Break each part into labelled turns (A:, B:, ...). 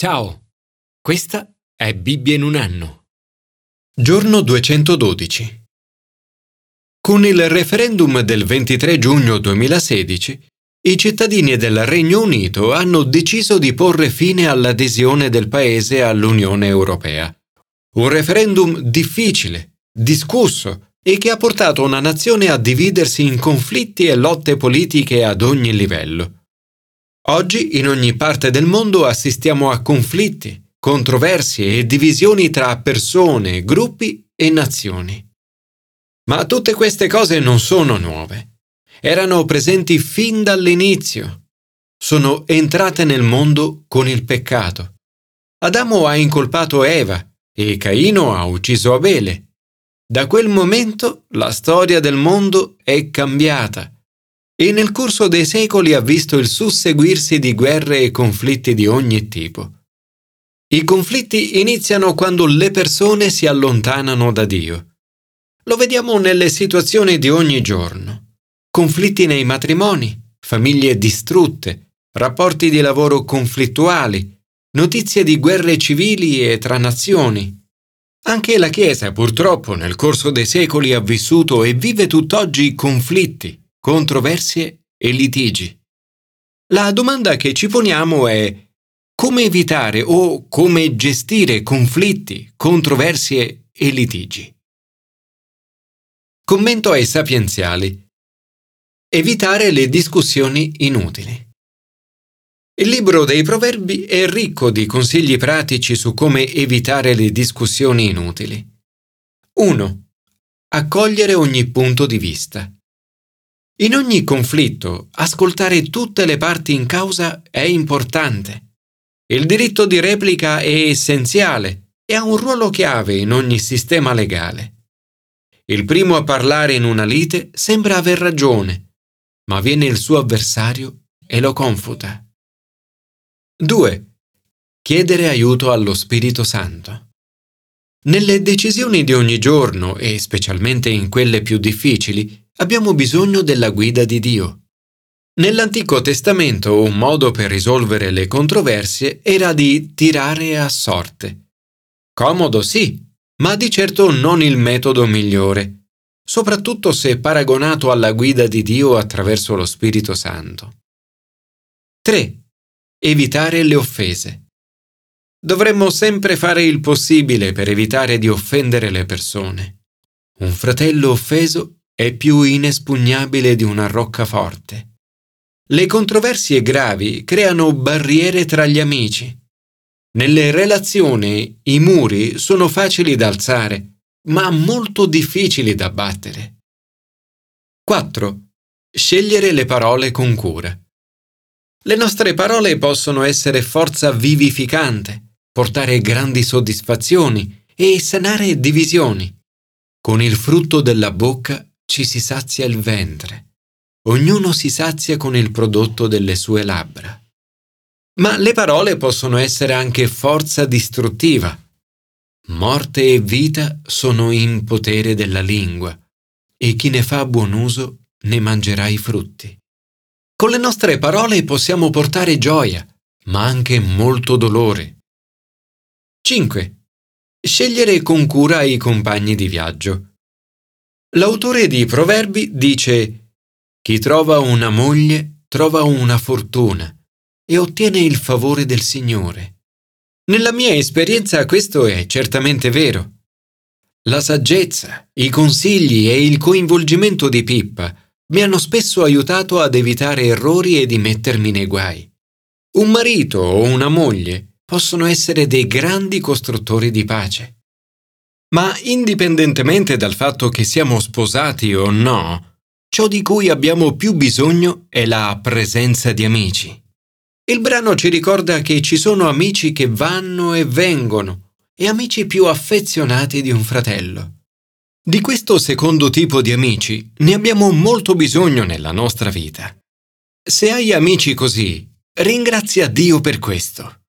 A: Ciao, questa è Bibbia in un anno. Giorno 212. Con il referendum del 23 giugno 2016, i cittadini del Regno Unito hanno deciso di porre fine all'adesione del paese all'Unione Europea. Un referendum difficile, discusso e che ha portato una nazione a dividersi in conflitti e lotte politiche ad ogni livello. Oggi in ogni parte del mondo assistiamo a conflitti, controversie e divisioni tra persone, gruppi e nazioni. Ma tutte queste cose non sono nuove. Erano presenti fin dall'inizio. Sono entrate nel mondo con il peccato. Adamo ha incolpato Eva e Caino ha ucciso Abele. Da quel momento la storia del mondo è cambiata e nel corso dei secoli ha visto il susseguirsi di guerre e conflitti di ogni tipo. I conflitti iniziano quando le persone si allontanano da Dio. Lo vediamo nelle situazioni di ogni giorno. Conflitti nei matrimoni, famiglie distrutte, rapporti di lavoro conflittuali, notizie di guerre civili e tra nazioni. Anche la Chiesa purtroppo nel corso dei secoli ha vissuto e vive tutt'oggi conflitti, controversie e litigi. La domanda che ci poniamo è come evitare o come gestire conflitti, controversie e litigi. Commento ai sapienziali. Evitare le discussioni inutili. Il libro dei proverbi è ricco di consigli pratici su come evitare le discussioni inutili. 1. Accogliere ogni punto di vista. In ogni conflitto, ascoltare tutte le parti in causa è importante. Il diritto di replica è essenziale e ha un ruolo chiave in ogni sistema legale. Il primo a parlare in una lite sembra aver ragione, ma viene il suo avversario e lo confuta. 2. Chiedere aiuto allo Spirito Santo. Nelle decisioni di ogni giorno e specialmente in quelle più difficili, abbiamo bisogno della guida di Dio. Nell'Antico Testamento un modo per risolvere le controversie era di tirare a sorte. Comodo sì, ma di certo non il metodo migliore, soprattutto se paragonato alla guida di Dio attraverso lo Spirito Santo. 3. Evitare le offese. Dovremmo sempre fare il possibile per evitare di offendere le persone. Un fratello offeso è più inespugnabile di una roccaforte. Le controversie gravi creano barriere tra gli amici. Nelle relazioni i muri sono facili da alzare, ma molto difficili da battere. 4. Scegliere le parole con cura. Le nostre parole possono essere forza vivificante, portare grandi soddisfazioni e sanare divisioni. Con il frutto della bocca ci si sazia il ventre. Ognuno si sazia con il prodotto delle sue labbra. Ma le parole possono essere anche forza distruttiva. Morte e vita sono in potere della lingua, e chi ne fa buon uso ne mangerà i frutti. Con le nostre parole possiamo portare gioia, ma anche molto dolore. 5. Scegliere con cura i compagni di viaggio. L'autore di Proverbi dice Chi trova una moglie trova una fortuna e ottiene il favore del Signore. Nella mia esperienza questo è certamente vero. La saggezza, i consigli e il coinvolgimento di Pippa mi hanno spesso aiutato ad evitare errori e di mettermi nei guai. Un marito o una moglie possono essere dei grandi costruttori di pace. Ma indipendentemente dal fatto che siamo sposati o no, ciò di cui abbiamo più bisogno è la presenza di amici. Il brano ci ricorda che ci sono amici che vanno e vengono e amici più affezionati di un fratello. Di questo secondo tipo di amici ne abbiamo molto bisogno nella nostra vita. Se hai amici così, ringrazia Dio per questo.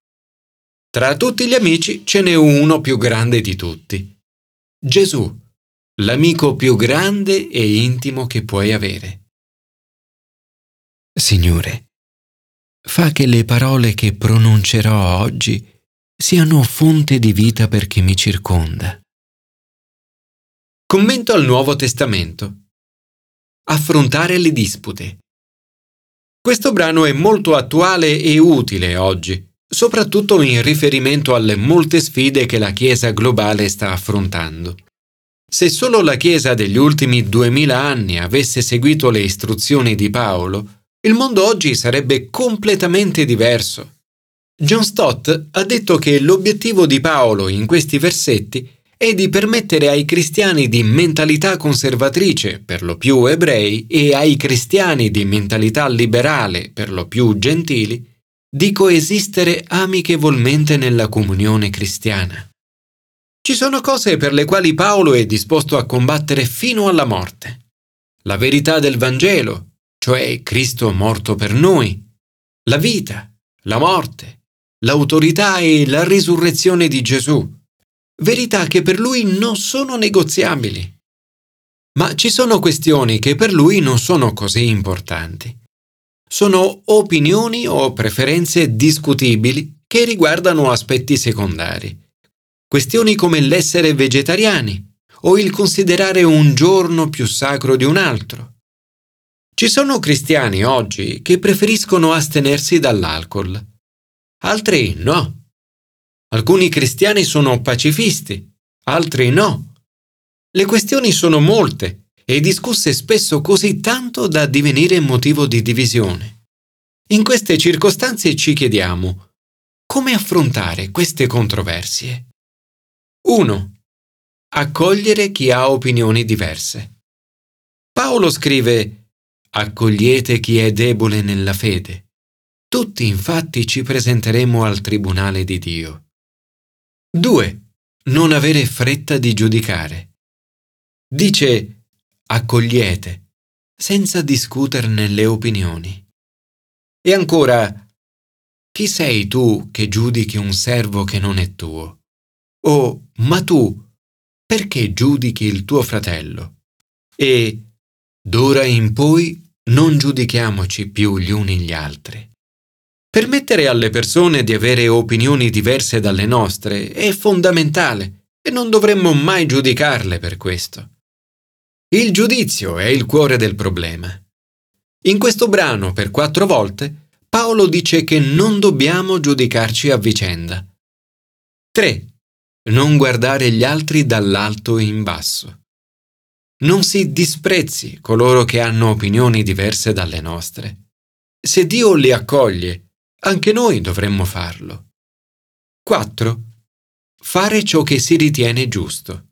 A: Tra tutti gli amici ce n'è uno più grande di tutti Gesù, l'amico più grande e intimo che puoi avere. Signore, fa che le parole che pronuncerò oggi siano fonte di vita per chi mi circonda. Commento al Nuovo Testamento. Affrontare le dispute. Questo brano è molto attuale e utile oggi, soprattutto in riferimento alle molte sfide che la Chiesa globale sta affrontando. Se solo la Chiesa degli ultimi duemila anni avesse seguito le istruzioni di Paolo, il mondo oggi sarebbe completamente diverso. John Stott ha detto che l'obiettivo di Paolo in questi versetti è di permettere ai cristiani di mentalità conservatrice, per lo più ebrei, e ai cristiani di mentalità liberale, per lo più gentili, di coesistere amichevolmente nella comunione cristiana. Ci sono cose per le quali Paolo è disposto a combattere fino alla morte. La verità del Vangelo, cioè Cristo morto per noi, la vita, la morte, l'autorità e la risurrezione di Gesù, verità che per lui non sono negoziabili. Ma ci sono questioni che per lui non sono così importanti. Sono opinioni o preferenze discutibili che riguardano aspetti secondari. Questioni come l'essere vegetariani o il considerare un giorno più sacro di un altro. Ci sono cristiani oggi che preferiscono astenersi dall'alcol altri no. Alcuni cristiani sono pacifisti, altri no. Le questioni sono molte e discusse spesso così tanto da divenire motivo di divisione. In queste circostanze ci chiediamo come affrontare queste controversie. 1. Accogliere chi ha opinioni diverse. Paolo scrive Accogliete chi è debole nella fede tutti infatti ci presenteremo al tribunale di Dio. 2. Non avere fretta di giudicare. Dice accogliete, senza discuterne le opinioni. E ancora, chi sei tu che giudichi un servo che non è tuo? O, ma tu, perché giudichi il tuo fratello? E, d'ora in poi, non giudichiamoci più gli uni gli altri. Permettere alle persone di avere opinioni diverse dalle nostre è fondamentale e non dovremmo mai giudicarle per questo. Il giudizio è il cuore del problema. In questo brano, per quattro volte, Paolo dice che non dobbiamo giudicarci a vicenda. 3. Non guardare gli altri dall'alto in basso. Non si disprezzi coloro che hanno opinioni diverse dalle nostre. Se Dio li accoglie anche noi dovremmo farlo. 4. Fare ciò che si ritiene giusto.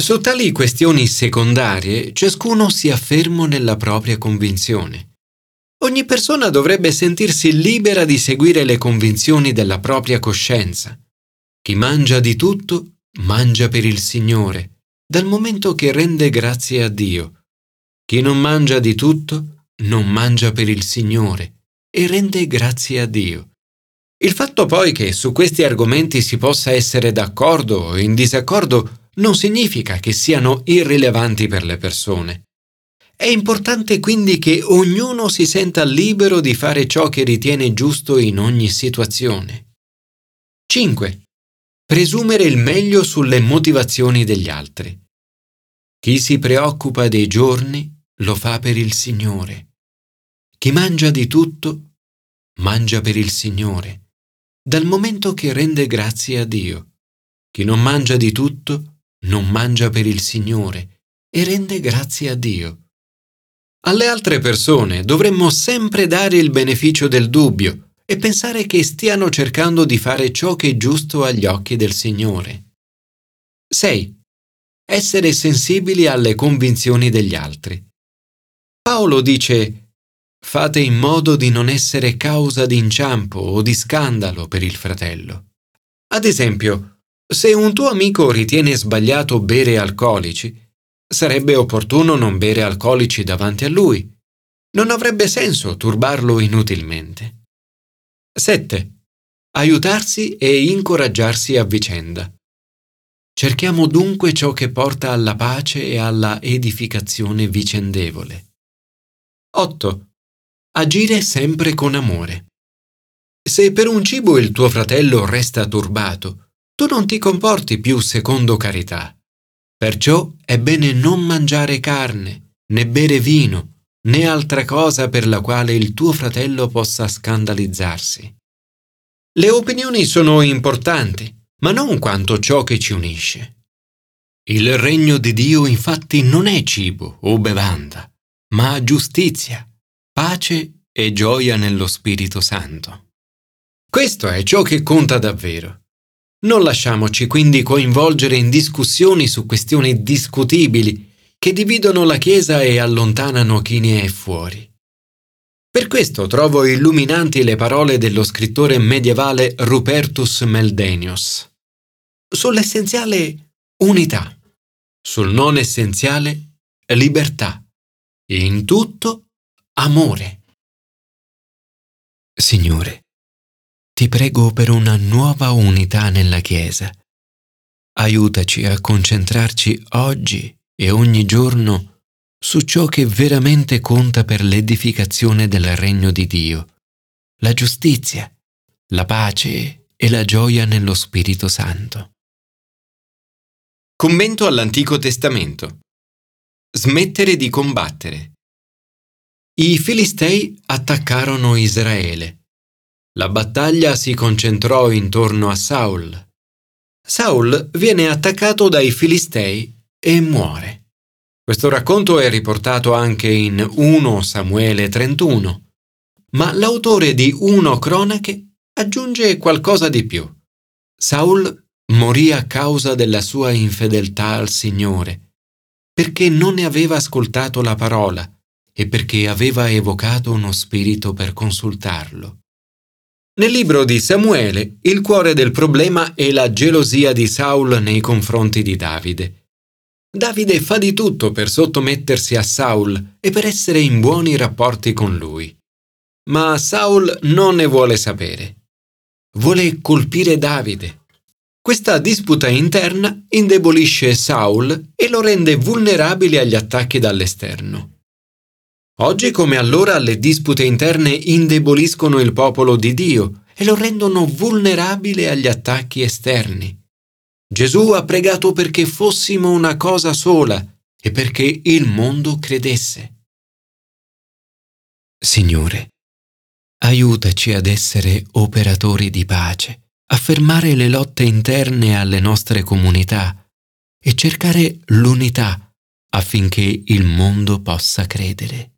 A: Su tali questioni secondarie ciascuno sia fermo nella propria convinzione. Ogni persona dovrebbe sentirsi libera di seguire le convinzioni della propria coscienza. Chi mangia di tutto, mangia per il Signore, dal momento che rende grazie a Dio. Chi non mangia di tutto, non mangia per il Signore, e rende grazie a Dio. Il fatto poi che su questi argomenti si possa essere d'accordo o in disaccordo non significa che siano irrilevanti per le persone. È importante quindi che ognuno si senta libero di fare ciò che ritiene giusto in ogni situazione. 5. Presumere il meglio sulle motivazioni degli altri. Chi si preoccupa dei giorni lo fa per il Signore chi mangia di tutto, mangia per il Signore, dal momento che rende grazie a Dio. Chi non mangia di tutto, non mangia per il Signore e rende grazie a Dio. Alle altre persone dovremmo sempre dare il beneficio del dubbio e pensare che stiano cercando di fare ciò che è giusto agli occhi del Signore. 6. Essere sensibili alle convinzioni degli altri. Paolo dice Fate in modo di non essere causa di inciampo o di scandalo per il fratello. Ad esempio, se un tuo amico ritiene sbagliato bere alcolici, sarebbe opportuno non bere alcolici davanti a lui. Non avrebbe senso turbarlo inutilmente. 7. Aiutarsi e incoraggiarsi a vicenda. Cerchiamo dunque ciò che porta alla pace e alla edificazione vicendevole. 8 agire sempre con amore. Se per un cibo il tuo fratello resta turbato, tu non ti comporti più secondo carità. Perciò è bene non mangiare carne, né bere vino, né altra cosa per la quale il tuo fratello possa scandalizzarsi. Le opinioni sono importanti, ma non quanto ciò che ci unisce. Il regno di Dio infatti non è cibo o bevanda, ma giustizia, pace e gioia nello Spirito Santo. Questo è ciò che conta davvero. Non lasciamoci quindi coinvolgere in discussioni su questioni discutibili che dividono la Chiesa e allontanano chi ne è fuori. Per questo trovo illuminanti le parole dello scrittore medievale Rupertus Meldenius. Sull'essenziale unità, sul non essenziale libertà in tutto amore. Signore, ti prego per una nuova unità nella Chiesa. Aiutaci a concentrarci oggi e ogni giorno su ciò che veramente conta per l'edificazione del regno di Dio, la giustizia, la pace e la gioia nello Spirito Santo. Commento all'Antico Testamento. Smettere di combattere. I Filistei attaccarono Israele la battaglia si concentrò intorno a Saul. Saul viene attaccato dai Filistei e muore. Questo racconto è riportato anche in 1 Samuele 31, ma l'autore di 1 Cronache aggiunge qualcosa di più. Saul morì a causa della sua infedeltà al Signore, perché non ne aveva ascoltato la parola e perché aveva evocato uno spirito per consultarlo. Nel libro di Samuele il cuore del problema è la gelosia di Saul nei confronti di Davide. Davide fa di tutto per sottomettersi a Saul e per essere in buoni rapporti con lui. Ma Saul non ne vuole sapere. Vuole colpire Davide. Questa disputa interna indebolisce Saul e lo rende vulnerabile agli attacchi dall'esterno. Oggi come allora le dispute interne indeboliscono il popolo di Dio e lo rendono vulnerabile agli attacchi esterni. Gesù ha pregato perché fossimo una cosa sola e perché il mondo credesse. Signore, aiutaci ad essere operatori di pace, a fermare le lotte interne alle nostre comunità e cercare l'unità affinché il mondo possa credere.